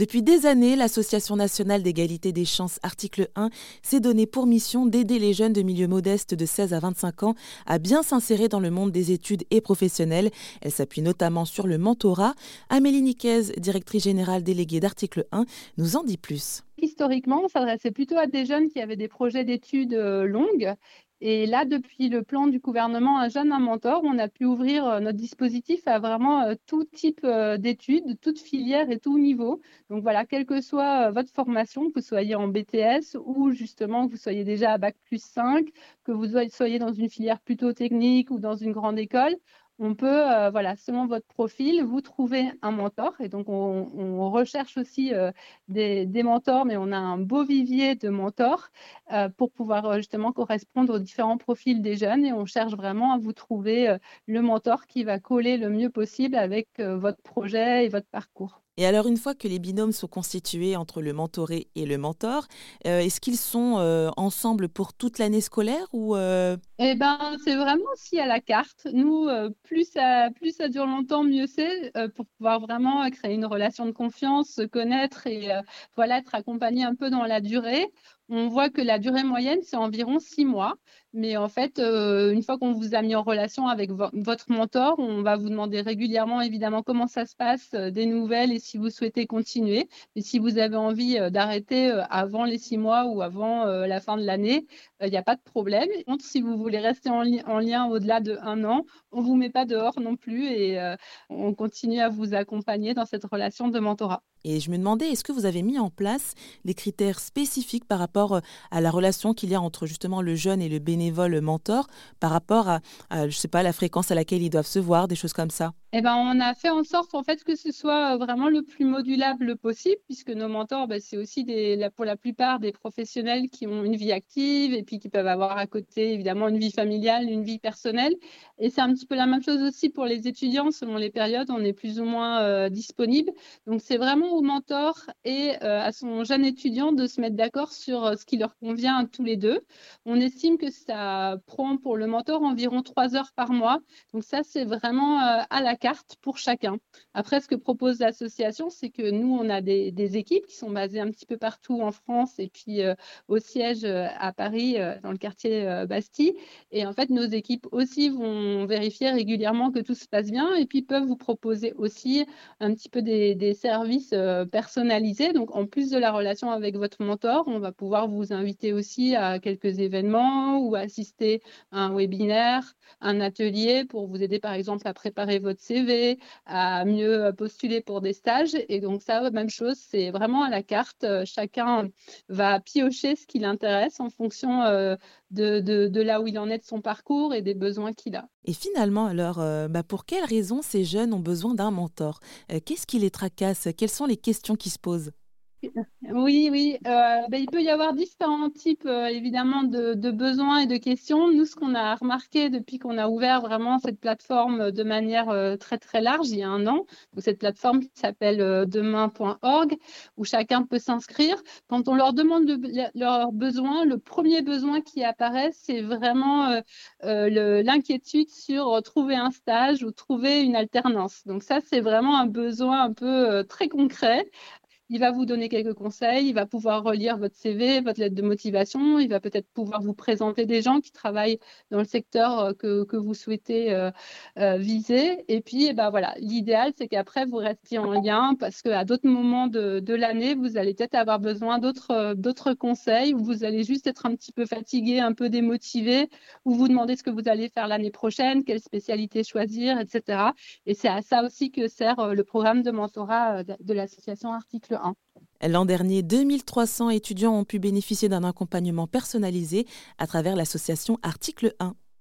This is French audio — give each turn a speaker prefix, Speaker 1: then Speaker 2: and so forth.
Speaker 1: Depuis des années, l'Association nationale d'égalité des chances, article 1, s'est donné pour mission d'aider les jeunes de milieux modestes de 16 à 25 ans à bien s'insérer dans le monde des études et professionnelles. Elle s'appuie notamment sur le mentorat. Amélie Niquez, directrice générale déléguée d'article 1, nous en dit plus.
Speaker 2: Historiquement, on s'adressait plutôt à des jeunes qui avaient des projets d'études euh, longues et là, depuis le plan du gouvernement Un jeune, un mentor, on a pu ouvrir euh, notre dispositif à vraiment euh, tout type euh, d'études, toute filière et tout niveau. Donc voilà, quelle que soit votre formation, que vous soyez en BTS ou justement que vous soyez déjà à Bac plus 5, que vous soyez dans une filière plutôt technique ou dans une grande école, on peut, euh, voilà, selon votre profil, vous trouver un mentor. Et donc, on, recherche aussi euh, des, mentors, mais on a un beau vivier de mentors euh, pour pouvoir justement correspondre aux différents profils des jeunes. Et on cherche vraiment à vous trouver le mentor qui va coller le mieux possible avec votre projet et votre parcours.
Speaker 1: Et alors, une fois que les binômes sont constitués entre le mentoré et le mentor, euh, est-ce qu'ils sont euh, ensemble pour toute l'année scolaire ou
Speaker 2: euh? Eh ben, c'est vraiment aussi à la carte. Nous, plus ça, plus ça dure longtemps, mieux c'est pour pouvoir vraiment créer une relation de confiance, se connaître et voilà être accompagné un peu dans la durée on voit que la durée moyenne, c'est environ six mois. Mais en fait, euh, une fois qu'on vous a mis en relation avec votre mentor, on va vous demander régulièrement, évidemment, comment ça se passe, euh, des nouvelles et si vous souhaitez continuer. Et si vous avez envie euh, d'arrêter avant les six mois ou avant la fin de l'année, il n'y a pas de problème. Si vous voulez rester en, en lien au-delà de un an, on ne vous met pas dehors non plus et on continue à vous accompagner dans cette relation de mentorat.
Speaker 1: Et je me demandais, est-ce que vous avez mis en place des critères spécifiques par rapport euh, à la relation qu'il y a entre justement le jeune et le bénévole mentor, par rapport à, je sais pas, la fréquence à laquelle ils doivent se voir, des choses comme ça
Speaker 2: eh ben, on a fait en sorte en fait que ce soit vraiment le plus modulable possible, puisque nos mentors, ben, c'est aussi pour la plupart des professionnels qui ont une vie active et puis qui peuvent avoir à côté évidemment une vie familiale, une vie personnelle. Et c'est un petit peu la même chose aussi pour les étudiants. Selon les périodes, on est plus ou moins euh, disponible. Donc c'est vraiment au mentor et euh, à son jeune étudiant de se mettre d'accord sur euh, ce qui leur convient à tous les deux. On estime que ça prend pour le mentor environ trois heures par mois. Donc ça, c'est vraiment à la carte pour chacun. Après, ce que propose l'association, c'est que nous, on a des, équipes qui sont basées un petit peu partout en France et puis euh, au siège euh, à Paris, euh, dans le quartier Bastille. Et en fait, nos équipes aussi vont vérifier régulièrement que tout se passe bien et puis peuvent vous proposer aussi un petit peu des, des services personnalisés. Donc, en plus de la relation avec votre mentor, on va pouvoir vous inviter aussi à quelques événements ou assister à un webinaire, un atelier pour vous aider, par exemple, à préparer votre À mieux postuler pour des stages. Et donc ça, même chose, c'est vraiment à la carte. Chacun va piocher ce qui l'intéresse en fonction euh, de, de, là où il en est de son parcours et des besoins qu'il a.
Speaker 1: Et finalement, alors, euh, bah pour quelles raisons ces jeunes ont besoin d'un mentor? Euh, Qu'est-ce qui les tracasse? Quelles sont les questions qui se posent?
Speaker 2: Oui, oui. Euh, ben, il peut y avoir différents types, euh, évidemment, de, besoins et de questions. Nous, ce qu'on a remarqué depuis qu'on a ouvert vraiment cette plateforme de manière euh, très, très large, il y a un an, cette plateforme qui s'appelle demain.org, où chacun peut s'inscrire. Quand on leur demande leurs besoins, le premier besoin qui apparaît, c'est vraiment l'inquiétude sur trouver un stage ou trouver une alternance. Donc ça, c'est vraiment un besoin un peu très concret il va vous donner quelques conseils, il va pouvoir relire votre CV, votre lettre de motivation, il va peut-être pouvoir vous présenter des gens qui travaillent dans le secteur euh, que, vous souhaitez euh, euh, viser. Et puis, eh ben, voilà, l'idéal, c'est qu'après, vous restiez en lien parce qu'à d'autres moments de, l'année, vous allez peut-être avoir besoin d'autres conseils ou vous allez juste être un petit peu fatigué, un peu démotivé, ou vous demandez ce que vous allez faire l'année prochaine, quelle spécialité choisir, etc. Et c'est à ça aussi que sert le programme de mentorat de l'association Article
Speaker 1: L'an dernier, 2300 étudiants ont pu bénéficier d'un accompagnement personnalisé à travers l'association Article 1.